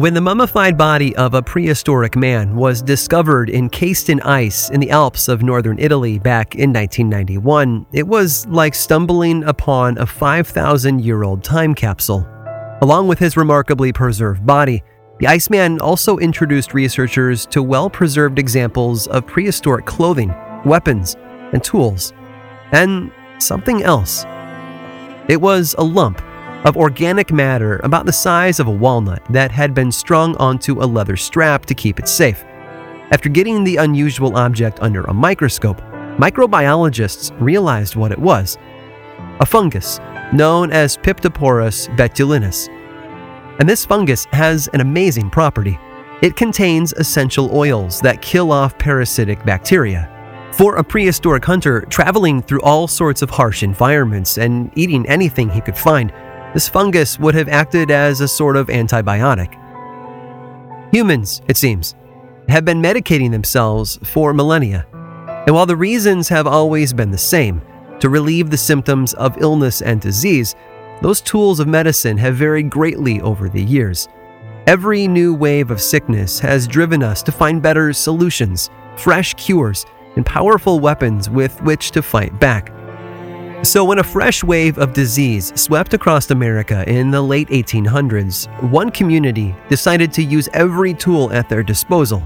When the mummified body of a prehistoric man was discovered encased in ice in the Alps of northern Italy back in 1991, it was like stumbling upon a 5,000 year old time capsule. Along with his remarkably preserved body, the Iceman also introduced researchers to well preserved examples of prehistoric clothing, weapons, and tools. And something else. It was a lump of organic matter about the size of a walnut that had been strung onto a leather strap to keep it safe. After getting the unusual object under a microscope, microbiologists realized what it was a fungus known as Piptoporus betulinus. And this fungus has an amazing property. It contains essential oils that kill off parasitic bacteria. For a prehistoric hunter, traveling through all sorts of harsh environments and eating anything he could find, this fungus would have acted as a sort of antibiotic. Humans, it seems, have been medicating themselves for millennia. And while the reasons have always been the same to relieve the symptoms of illness and disease, those tools of medicine have varied greatly over the years. Every new wave of sickness has driven us to find better solutions, fresh cures, and powerful weapons with which to fight back. So, when a fresh wave of disease swept across America in the late 1800s, one community decided to use every tool at their disposal.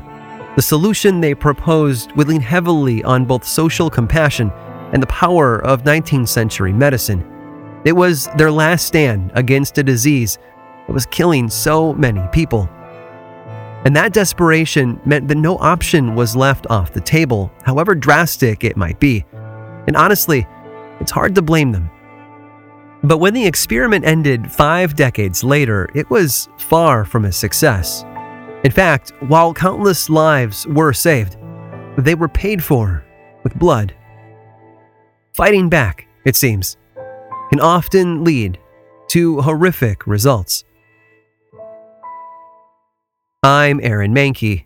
The solution they proposed would lean heavily on both social compassion and the power of 19th century medicine. It was their last stand against a disease that was killing so many people. And that desperation meant that no option was left off the table, however drastic it might be. And honestly, it's hard to blame them. But when the experiment ended five decades later, it was far from a success. In fact, while countless lives were saved, they were paid for with blood. Fighting back, it seems, can often lead to horrific results. I'm Aaron Mahnke,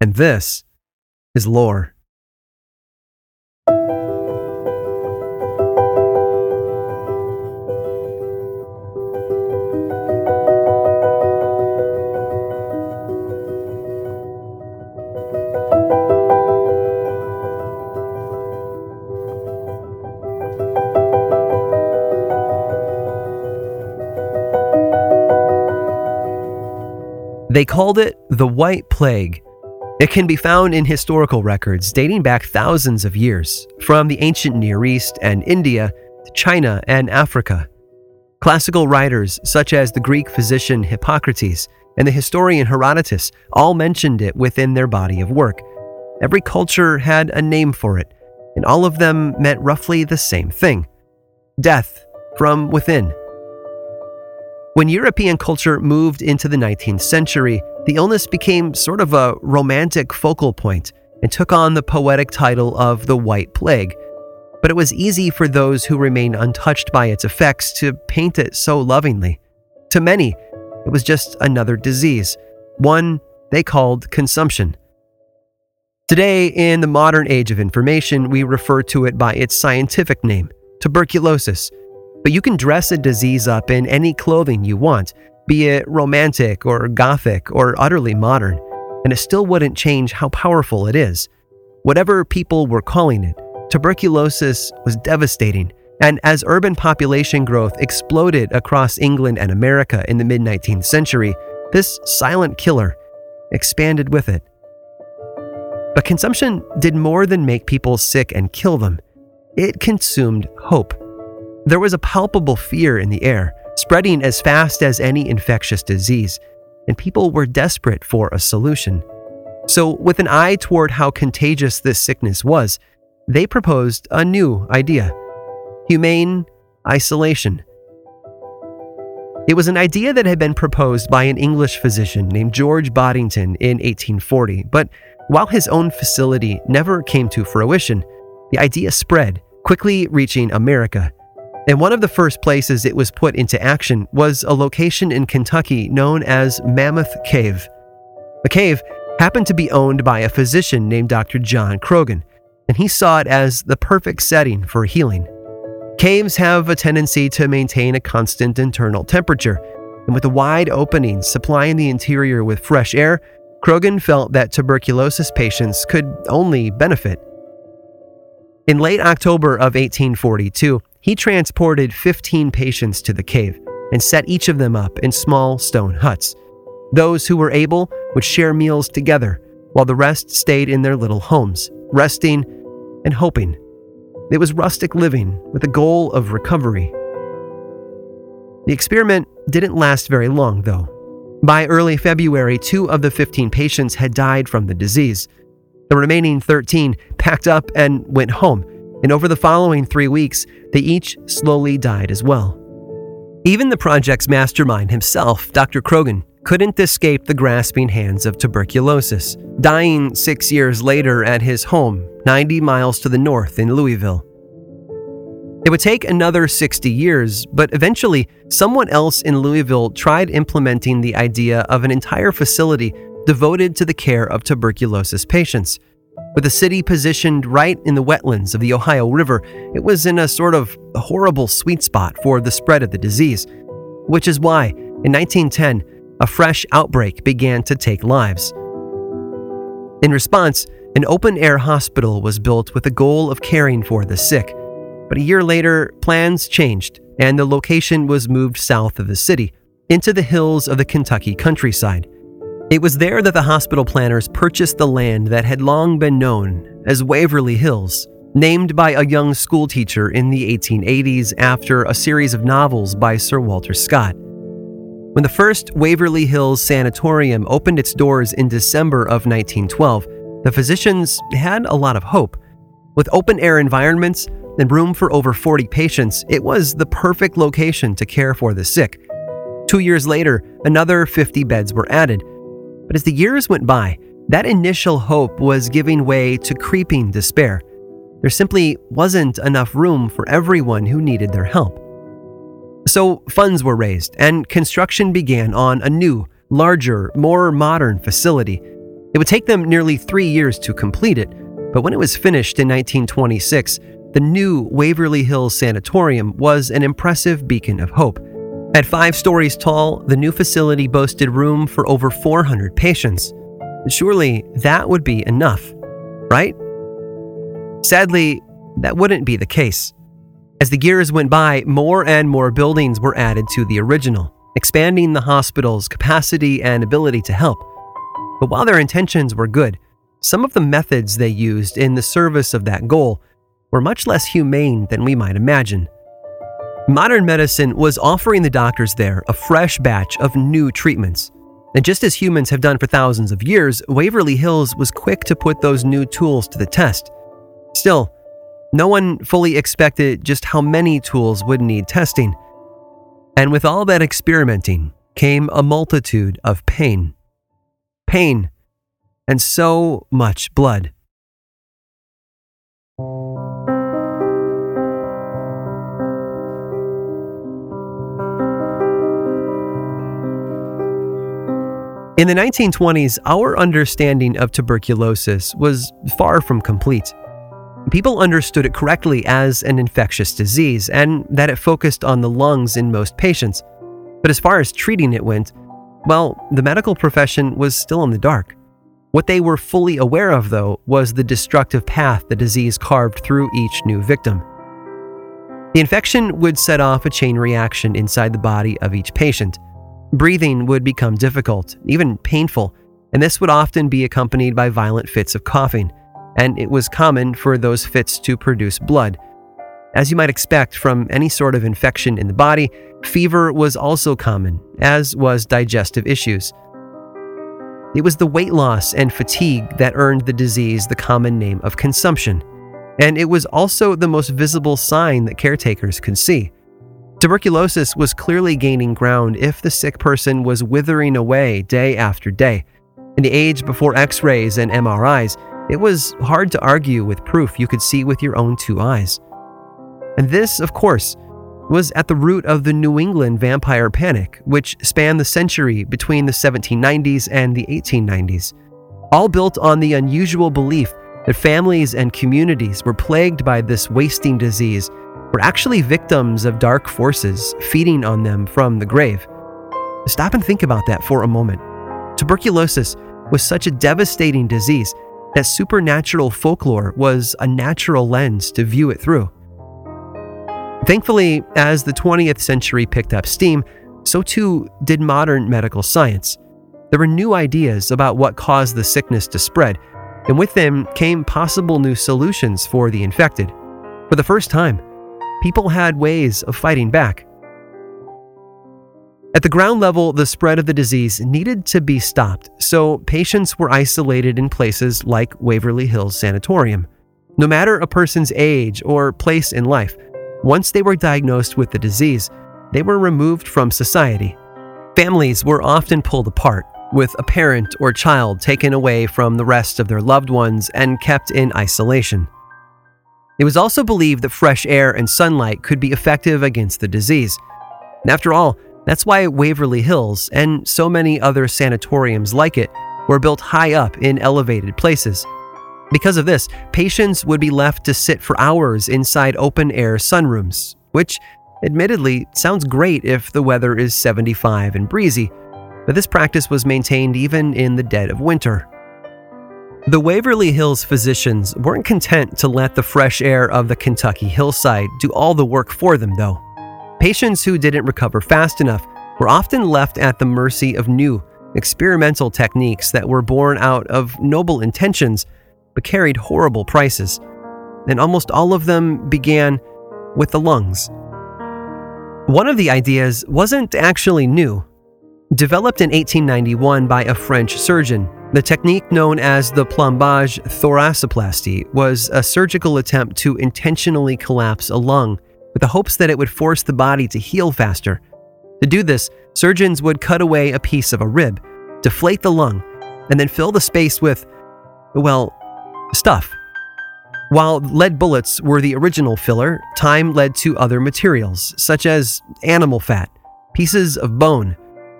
and this is Lore. They called it the White Plague. It can be found in historical records dating back thousands of years, from the ancient Near East and India to China and Africa. Classical writers such as the Greek physician Hippocrates and the historian Herodotus all mentioned it within their body of work. Every culture had a name for it, and all of them meant roughly the same thing death from within. When European culture moved into the 19th century, the illness became sort of a romantic focal point and took on the poetic title of the White Plague. But it was easy for those who remained untouched by its effects to paint it so lovingly. To many, it was just another disease, one they called consumption. Today, in the modern age of information, we refer to it by its scientific name tuberculosis but you can dress a disease up in any clothing you want, be it romantic or gothic or utterly modern, and it still wouldn't change how powerful it is. Whatever people were calling it, tuberculosis was devastating, and as urban population growth exploded across England and America in the mid 19th century, this silent killer expanded with it. But consumption did more than make people sick and kill them, it consumed hope. There was a palpable fear in the air, spreading as fast as any infectious disease, and people were desperate for a solution. So, with an eye toward how contagious this sickness was, they proposed a new idea humane isolation. It was an idea that had been proposed by an English physician named George Boddington in 1840, but while his own facility never came to fruition, the idea spread, quickly reaching America and one of the first places it was put into action was a location in Kentucky known as Mammoth Cave. The cave happened to be owned by a physician named Dr. John Croghan, and he saw it as the perfect setting for healing. Caves have a tendency to maintain a constant internal temperature, and with the wide openings supplying the interior with fresh air, Croghan felt that tuberculosis patients could only benefit. In late October of 1842, he transported 15 patients to the cave and set each of them up in small stone huts. Those who were able would share meals together, while the rest stayed in their little homes, resting and hoping. It was rustic living with a goal of recovery. The experiment didn't last very long, though. By early February, two of the 15 patients had died from the disease. The remaining 13 packed up and went home, and over the following three weeks, they each slowly died as well. Even the project's mastermind himself, Dr. Croghan, couldn't escape the grasping hands of tuberculosis, dying six years later at his home, 90 miles to the north in Louisville. It would take another 60 years, but eventually, someone else in Louisville tried implementing the idea of an entire facility devoted to the care of tuberculosis patients. With the city positioned right in the wetlands of the Ohio River, it was in a sort of horrible sweet spot for the spread of the disease. Which is why, in 1910, a fresh outbreak began to take lives. In response, an open air hospital was built with the goal of caring for the sick. But a year later, plans changed, and the location was moved south of the city, into the hills of the Kentucky countryside. It was there that the hospital planners purchased the land that had long been known as Waverly Hills, named by a young schoolteacher in the 1880s after a series of novels by Sir Walter Scott. When the first Waverly Hills Sanatorium opened its doors in December of 1912, the physicians had a lot of hope. With open air environments and room for over 40 patients, it was the perfect location to care for the sick. Two years later, another 50 beds were added, but as the years went by, that initial hope was giving way to creeping despair. There simply wasn't enough room for everyone who needed their help. So funds were raised, and construction began on a new, larger, more modern facility. It would take them nearly three years to complete it, but when it was finished in 1926, the new Waverly Hills Sanatorium was an impressive beacon of hope. At five stories tall, the new facility boasted room for over 400 patients. Surely that would be enough, right? Sadly, that wouldn't be the case. As the years went by, more and more buildings were added to the original, expanding the hospital's capacity and ability to help. But while their intentions were good, some of the methods they used in the service of that goal were much less humane than we might imagine. Modern medicine was offering the doctors there a fresh batch of new treatments. And just as humans have done for thousands of years, Waverly Hills was quick to put those new tools to the test. Still, no one fully expected just how many tools would need testing. And with all that experimenting came a multitude of pain. Pain and so much blood. In the 1920s, our understanding of tuberculosis was far from complete. People understood it correctly as an infectious disease and that it focused on the lungs in most patients. But as far as treating it went, well, the medical profession was still in the dark. What they were fully aware of, though, was the destructive path the disease carved through each new victim. The infection would set off a chain reaction inside the body of each patient. Breathing would become difficult, even painful, and this would often be accompanied by violent fits of coughing, and it was common for those fits to produce blood. As you might expect from any sort of infection in the body, fever was also common, as was digestive issues. It was the weight loss and fatigue that earned the disease the common name of consumption, and it was also the most visible sign that caretakers could see. Tuberculosis was clearly gaining ground if the sick person was withering away day after day. In the age before x rays and MRIs, it was hard to argue with proof you could see with your own two eyes. And this, of course, was at the root of the New England vampire panic, which spanned the century between the 1790s and the 1890s, all built on the unusual belief that families and communities were plagued by this wasting disease were actually victims of dark forces feeding on them from the grave. Stop and think about that for a moment. Tuberculosis was such a devastating disease that supernatural folklore was a natural lens to view it through. Thankfully, as the 20th century picked up steam, so too did modern medical science. There were new ideas about what caused the sickness to spread, and with them came possible new solutions for the infected. For the first time, people had ways of fighting back. At the ground level, the spread of the disease needed to be stopped, so patients were isolated in places like Waverly Hills Sanatorium. No matter a person's age or place in life, once they were diagnosed with the disease, they were removed from society. Families were often pulled apart, with a parent or child taken away from the rest of their loved ones and kept in isolation. It was also believed that fresh air and sunlight could be effective against the disease. And after all, that's why Waverly Hills and so many other sanatoriums like it were built high up in elevated places. Because of this, patients would be left to sit for hours inside open air sunrooms, which admittedly sounds great if the weather is 75 and breezy, but this practice was maintained even in the dead of winter. The Waverly Hills physicians weren't content to let the fresh air of the Kentucky hillside do all the work for them, though. Patients who didn't recover fast enough were often left at the mercy of new, experimental techniques that were born out of noble intentions but carried horrible prices. And almost all of them began with the lungs. One of the ideas wasn't actually new. Developed in 1891 by a French surgeon, the technique known as the plombage thoracoplasty was a surgical attempt to intentionally collapse a lung with the hopes that it would force the body to heal faster. To do this, surgeons would cut away a piece of a rib, deflate the lung, and then fill the space with, well, stuff. While lead bullets were the original filler, time led to other materials, such as animal fat, pieces of bone,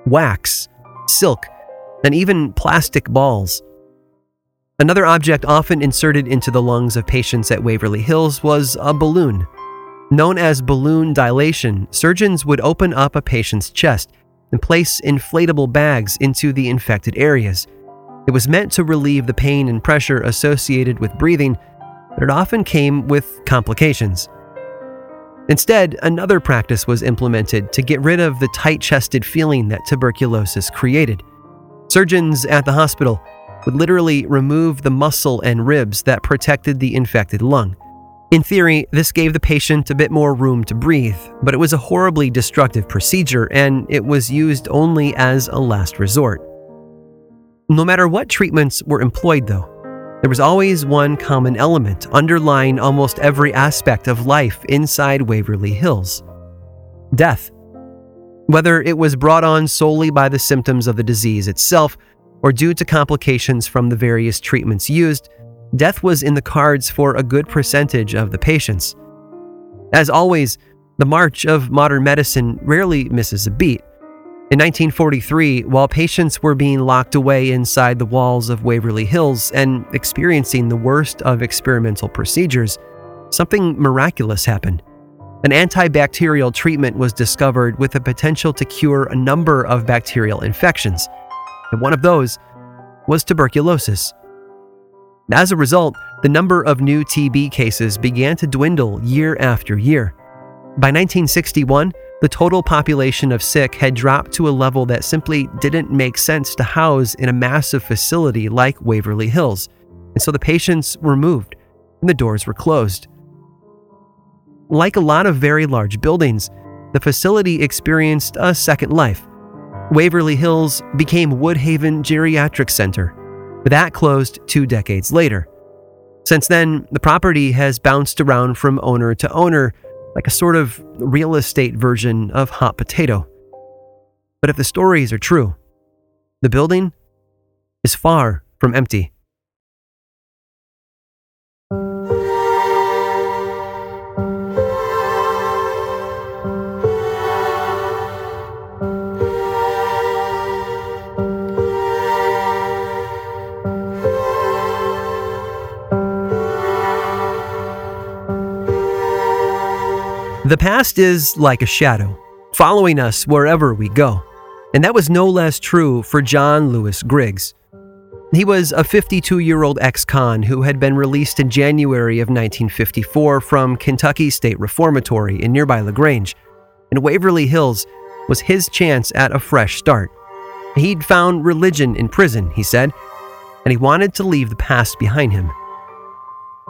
wax, silk, and even plastic balls. Another object often inserted into the lungs of patients at Waverly Hills was a balloon. Known as balloon dilation, surgeons would open up a patient's chest and place inflatable bags into the infected areas. It was meant to relieve the pain and pressure associated with breathing, but it often came with complications. Instead, another practice was implemented to get rid of the tight chested feeling that tuberculosis created. Surgeons at the hospital would literally remove the muscle and ribs that protected the infected lung. In theory, this gave the patient a bit more room to breathe, but it was a horribly destructive procedure and it was used only as a last resort. No matter what treatments were employed, though, there was always one common element underlying almost every aspect of life inside Waverly Hills death. Whether it was brought on solely by the symptoms of the disease itself or due to complications from the various treatments used, death was in the cards for a good percentage of the patients. As always, the march of modern medicine rarely misses a beat. In 1943, while patients were being locked away inside the walls of Waverly Hills and experiencing the worst of experimental procedures, something miraculous happened. An antibacterial treatment was discovered with the potential to cure a number of bacterial infections, and one of those was tuberculosis. As a result, the number of new TB cases began to dwindle year after year. By 1961, the total population of sick had dropped to a level that simply didn't make sense to house in a massive facility like Waverly Hills, and so the patients were moved and the doors were closed. Like a lot of very large buildings, the facility experienced a second life. Waverly Hills became Woodhaven Geriatric Center, but that closed two decades later. Since then, the property has bounced around from owner to owner like a sort of real estate version of hot potato. But if the stories are true, the building is far from empty. The past is like a shadow, following us wherever we go. And that was no less true for John Lewis Griggs. He was a 52 year old ex con who had been released in January of 1954 from Kentucky State Reformatory in nearby LaGrange, and Waverly Hills was his chance at a fresh start. He'd found religion in prison, he said, and he wanted to leave the past behind him.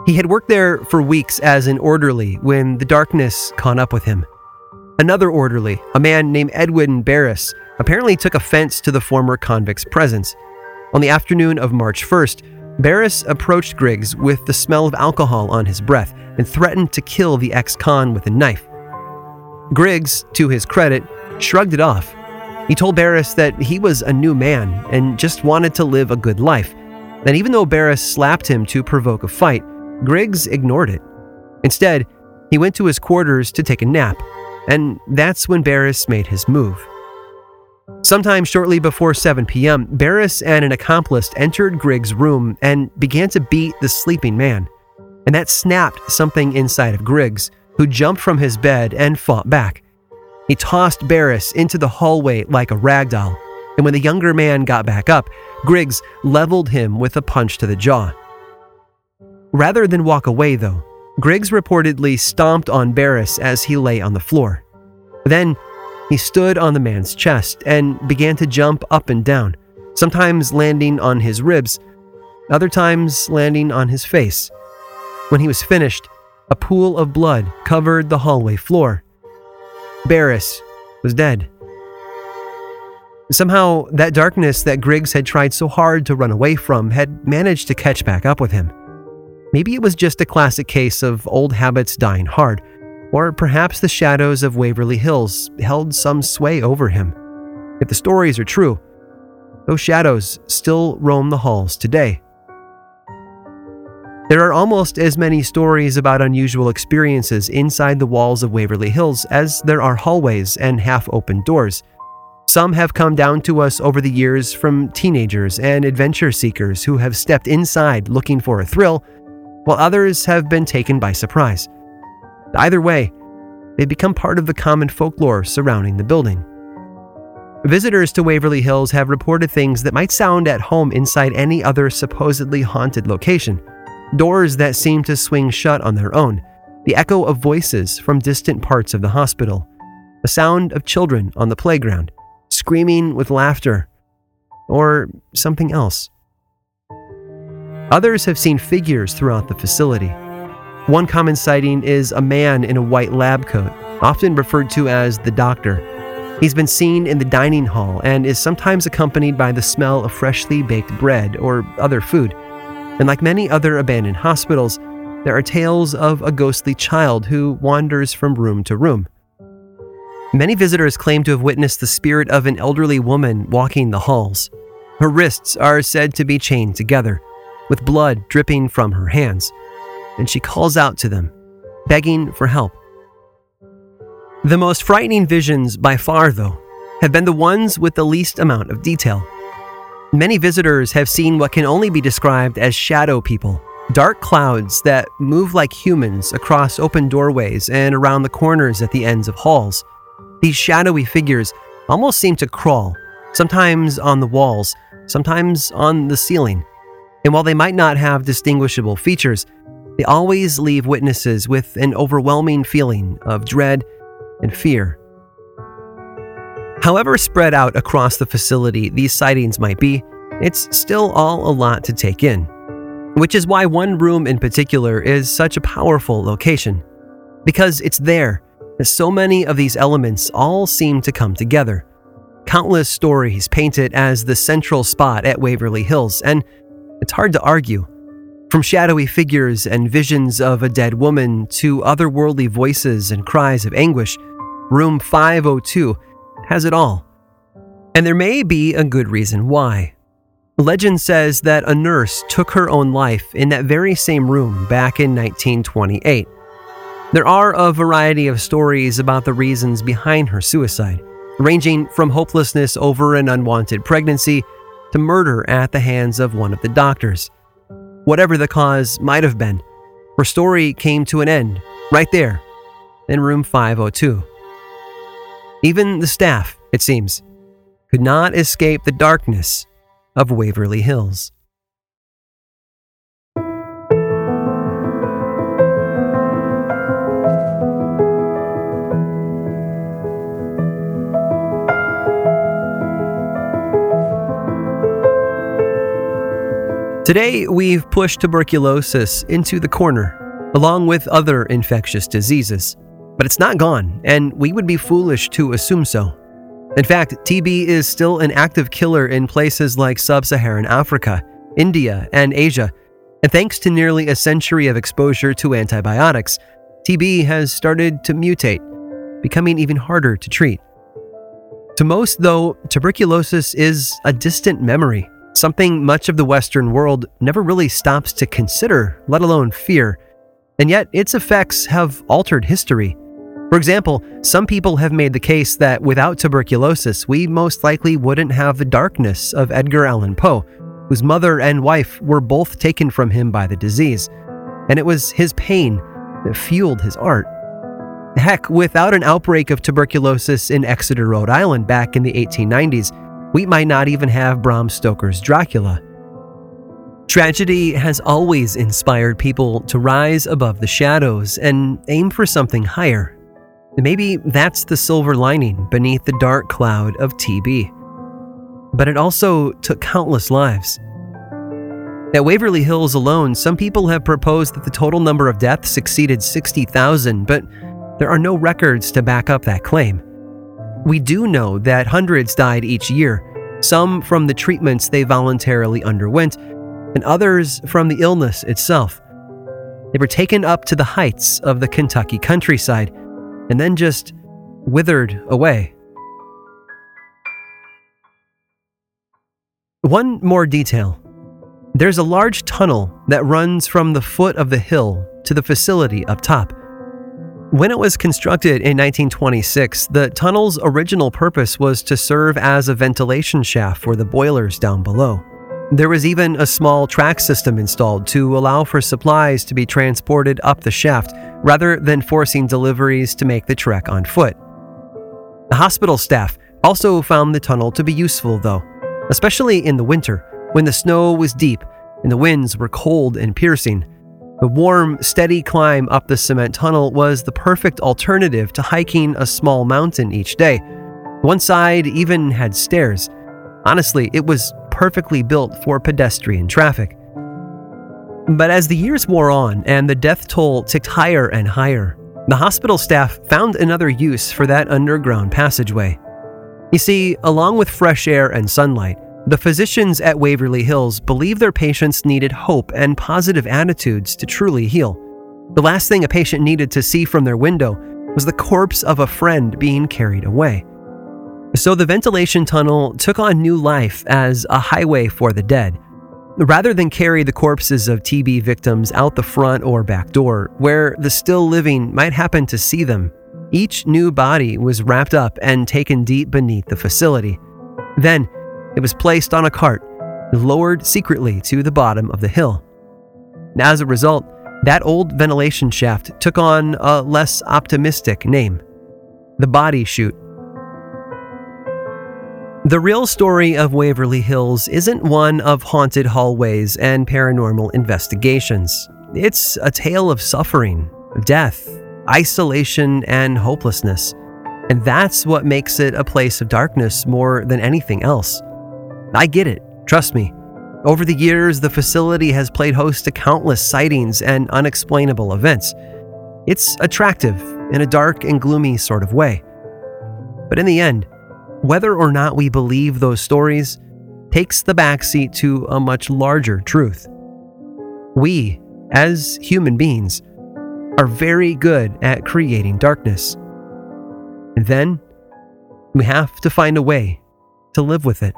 He had worked there for weeks as an orderly when the darkness caught up with him. Another orderly, a man named Edwin Barris, apparently took offense to the former convict's presence. On the afternoon of March 1st, Barris approached Griggs with the smell of alcohol on his breath and threatened to kill the ex con with a knife. Griggs, to his credit, shrugged it off. He told Barris that he was a new man and just wanted to live a good life. And even though Barris slapped him to provoke a fight, Griggs ignored it. Instead, he went to his quarters to take a nap, and that's when Barris made his move. Sometime shortly before 7 p.m., Barris and an accomplice entered Griggs' room and began to beat the sleeping man. And that snapped something inside of Griggs, who jumped from his bed and fought back. He tossed Barris into the hallway like a rag doll, and when the younger man got back up, Griggs leveled him with a punch to the jaw. Rather than walk away, though, Griggs reportedly stomped on Barris as he lay on the floor. Then he stood on the man's chest and began to jump up and down, sometimes landing on his ribs, other times landing on his face. When he was finished, a pool of blood covered the hallway floor. Barris was dead. Somehow, that darkness that Griggs had tried so hard to run away from had managed to catch back up with him. Maybe it was just a classic case of old habits dying hard, or perhaps the shadows of Waverly Hills held some sway over him. If the stories are true, those shadows still roam the halls today. There are almost as many stories about unusual experiences inside the walls of Waverly Hills as there are hallways and half open doors. Some have come down to us over the years from teenagers and adventure seekers who have stepped inside looking for a thrill, while others have been taken by surprise. Either way, they become part of the common folklore surrounding the building. Visitors to Waverly Hills have reported things that might sound at home inside any other supposedly haunted location. Doors that seem to swing shut on their own, the echo of voices from distant parts of the hospital, the sound of children on the playground, screaming with laughter, or something else. Others have seen figures throughout the facility one common sighting is a man in a white lab coat, often referred to as the doctor. He's been seen in the dining hall and is sometimes accompanied by the smell of freshly baked bread or other food. And like many other abandoned hospitals, there are tales of a ghostly child who wanders from room to room. Many visitors claim to have witnessed the spirit of an elderly woman walking the halls. Her wrists are said to be chained together, with blood dripping from her hands and she calls out to them, begging for help. The most frightening visions, by far, though, have been the ones with the least amount of detail. Many visitors have seen what can only be described as shadow people, dark clouds that move like humans across open doorways and around the corners at the ends of halls. These shadowy figures almost seem to crawl, sometimes on the walls, sometimes on the ceiling. And while they might not have distinguishable features, they always leave witnesses with an overwhelming feeling of dread and fear. However, spread out across the facility these sightings might be, it's still all a lot to take in. Which is why one room in particular is such a powerful location. Because it's there that so many of these elements all seem to come together. Countless stories paint it as the central spot at Waverly Hills, and it's hard to argue. From shadowy figures and visions of a dead woman to otherworldly voices and cries of anguish, Room 502 has it all. And there may be a good reason why. Legend says that a nurse took her own life in that very same room back in 1928. There are a variety of stories about the reasons behind her suicide, ranging from hopelessness over an unwanted pregnancy to murder at the hands of one of the doctors. Whatever the cause might have been, her story came to an end right there in room 502. Even the staff, it seems, could not escape the darkness of Waverly Hills. Today, we've pushed tuberculosis into the corner, along with other infectious diseases. But it's not gone, and we would be foolish to assume so. In fact, TB is still an active killer in places like sub Saharan Africa, India, and Asia. And thanks to nearly a century of exposure to antibiotics, TB has started to mutate, becoming even harder to treat. To most, though, tuberculosis is a distant memory something much of the Western world never really stops to consider, let alone fear. And yet, its effects have altered history. For example, some people have made the case that without tuberculosis, we most likely wouldn't have the darkness of Edgar Allan Poe, whose mother and wife were both taken from him by the disease. And it was his pain that fueled his art. Heck, without an outbreak of tuberculosis in Exeter, Rhode Island back in the 1890s, we might not even have Bram Stoker's Dracula. Tragedy has always inspired people to rise above the shadows and aim for something higher. Maybe that's the silver lining beneath the dark cloud of TB. But it also took countless lives. At Waverly Hills alone, some people have proposed that the total number of deaths exceeded 60,000, but there are no records to back up that claim. We do know that hundreds died each year, some from the treatments they voluntarily underwent, and others from the illness itself. They were taken up to the heights of the Kentucky countryside and then just withered away. One more detail there's a large tunnel that runs from the foot of the hill to the facility up top. When it was constructed in 1926, the tunnel's original purpose was to serve as a ventilation shaft for the boilers down below. There was even a small track system installed to allow for supplies to be transported up the shaft rather than forcing deliveries to make the trek on foot. The hospital staff also found the tunnel to be useful, though, especially in the winter when the snow was deep and the winds were cold and piercing. The warm, steady climb up the cement tunnel was the perfect alternative to hiking a small mountain each day. One side even had stairs. Honestly, it was perfectly built for pedestrian traffic. But as the years wore on and the death toll ticked higher and higher, the hospital staff found another use for that underground passageway. You see, along with fresh air and sunlight, the physicians at Waverly Hills believed their patients needed hope and positive attitudes to truly heal. The last thing a patient needed to see from their window was the corpse of a friend being carried away. So the ventilation tunnel took on new life as a highway for the dead. Rather than carry the corpses of TB victims out the front or back door, where the still living might happen to see them, each new body was wrapped up and taken deep beneath the facility. Then, it was placed on a cart and lowered secretly to the bottom of the hill. As a result, that old ventilation shaft took on a less optimistic name the body chute. The real story of Waverly Hills isn't one of haunted hallways and paranormal investigations. It's a tale of suffering, death, isolation, and hopelessness. And that's what makes it a place of darkness more than anything else. I get it, trust me. Over the years, the facility has played host to countless sightings and unexplainable events. It's attractive in a dark and gloomy sort of way. But in the end, whether or not we believe those stories takes the backseat to a much larger truth. We, as human beings, are very good at creating darkness. And then we have to find a way to live with it.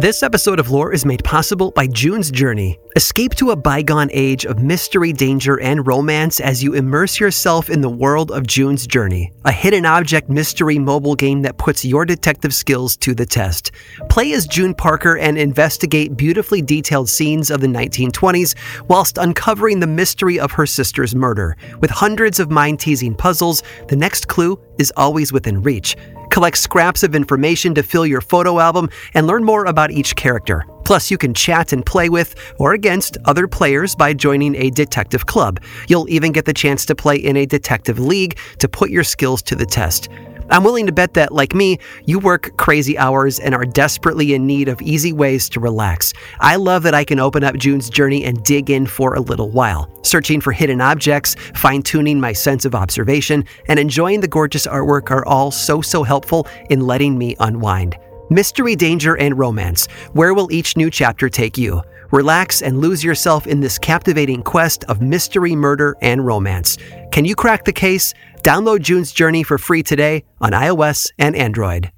This episode of Lore is made possible by June's Journey, Escape to a bygone age of mystery, danger, and romance as you immerse yourself in the world of June's Journey, a hidden object mystery mobile game that puts your detective skills to the test. Play as June Parker and investigate beautifully detailed scenes of the 1920s whilst uncovering the mystery of her sister's murder. With hundreds of mind teasing puzzles, the next clue is always within reach. Collect scraps of information to fill your photo album and learn more about each character. Plus, you can chat and play with or against other players by joining a detective club. You'll even get the chance to play in a detective league to put your skills to the test. I'm willing to bet that, like me, you work crazy hours and are desperately in need of easy ways to relax. I love that I can open up June's journey and dig in for a little while, searching for hidden objects, fine tuning my sense of observation, and enjoying the gorgeous artwork are all so, so helpful in letting me unwind. Mystery, danger, and romance. Where will each new chapter take you? Relax and lose yourself in this captivating quest of mystery, murder, and romance. Can you crack the case? Download June's Journey for free today on iOS and Android.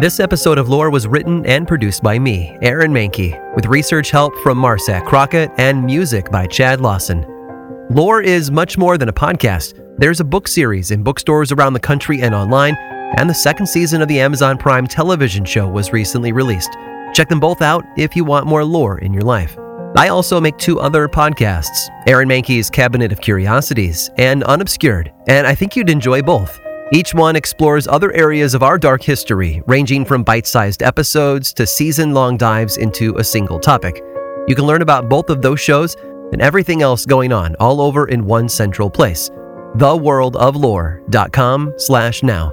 This episode of Lore was written and produced by me, Aaron Mahnke, with research help from Marsac Crockett and music by Chad Lawson. Lore is much more than a podcast. There's a book series in bookstores around the country and online, and the second season of the Amazon Prime television show was recently released. Check them both out if you want more lore in your life. I also make two other podcasts Aaron Mahnke's Cabinet of Curiosities and Unobscured, and I think you'd enjoy both. Each one explores other areas of our dark history, ranging from bite sized episodes to season long dives into a single topic. You can learn about both of those shows and everything else going on all over in one central place theworldoflore.com slash now.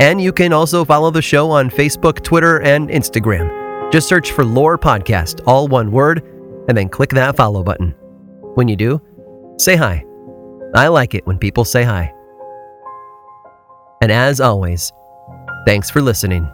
And you can also follow the show on Facebook, Twitter, and Instagram. Just search for Lore Podcast, all one word, and then click that follow button. When you do, say hi. I like it when people say hi. And as always, thanks for listening.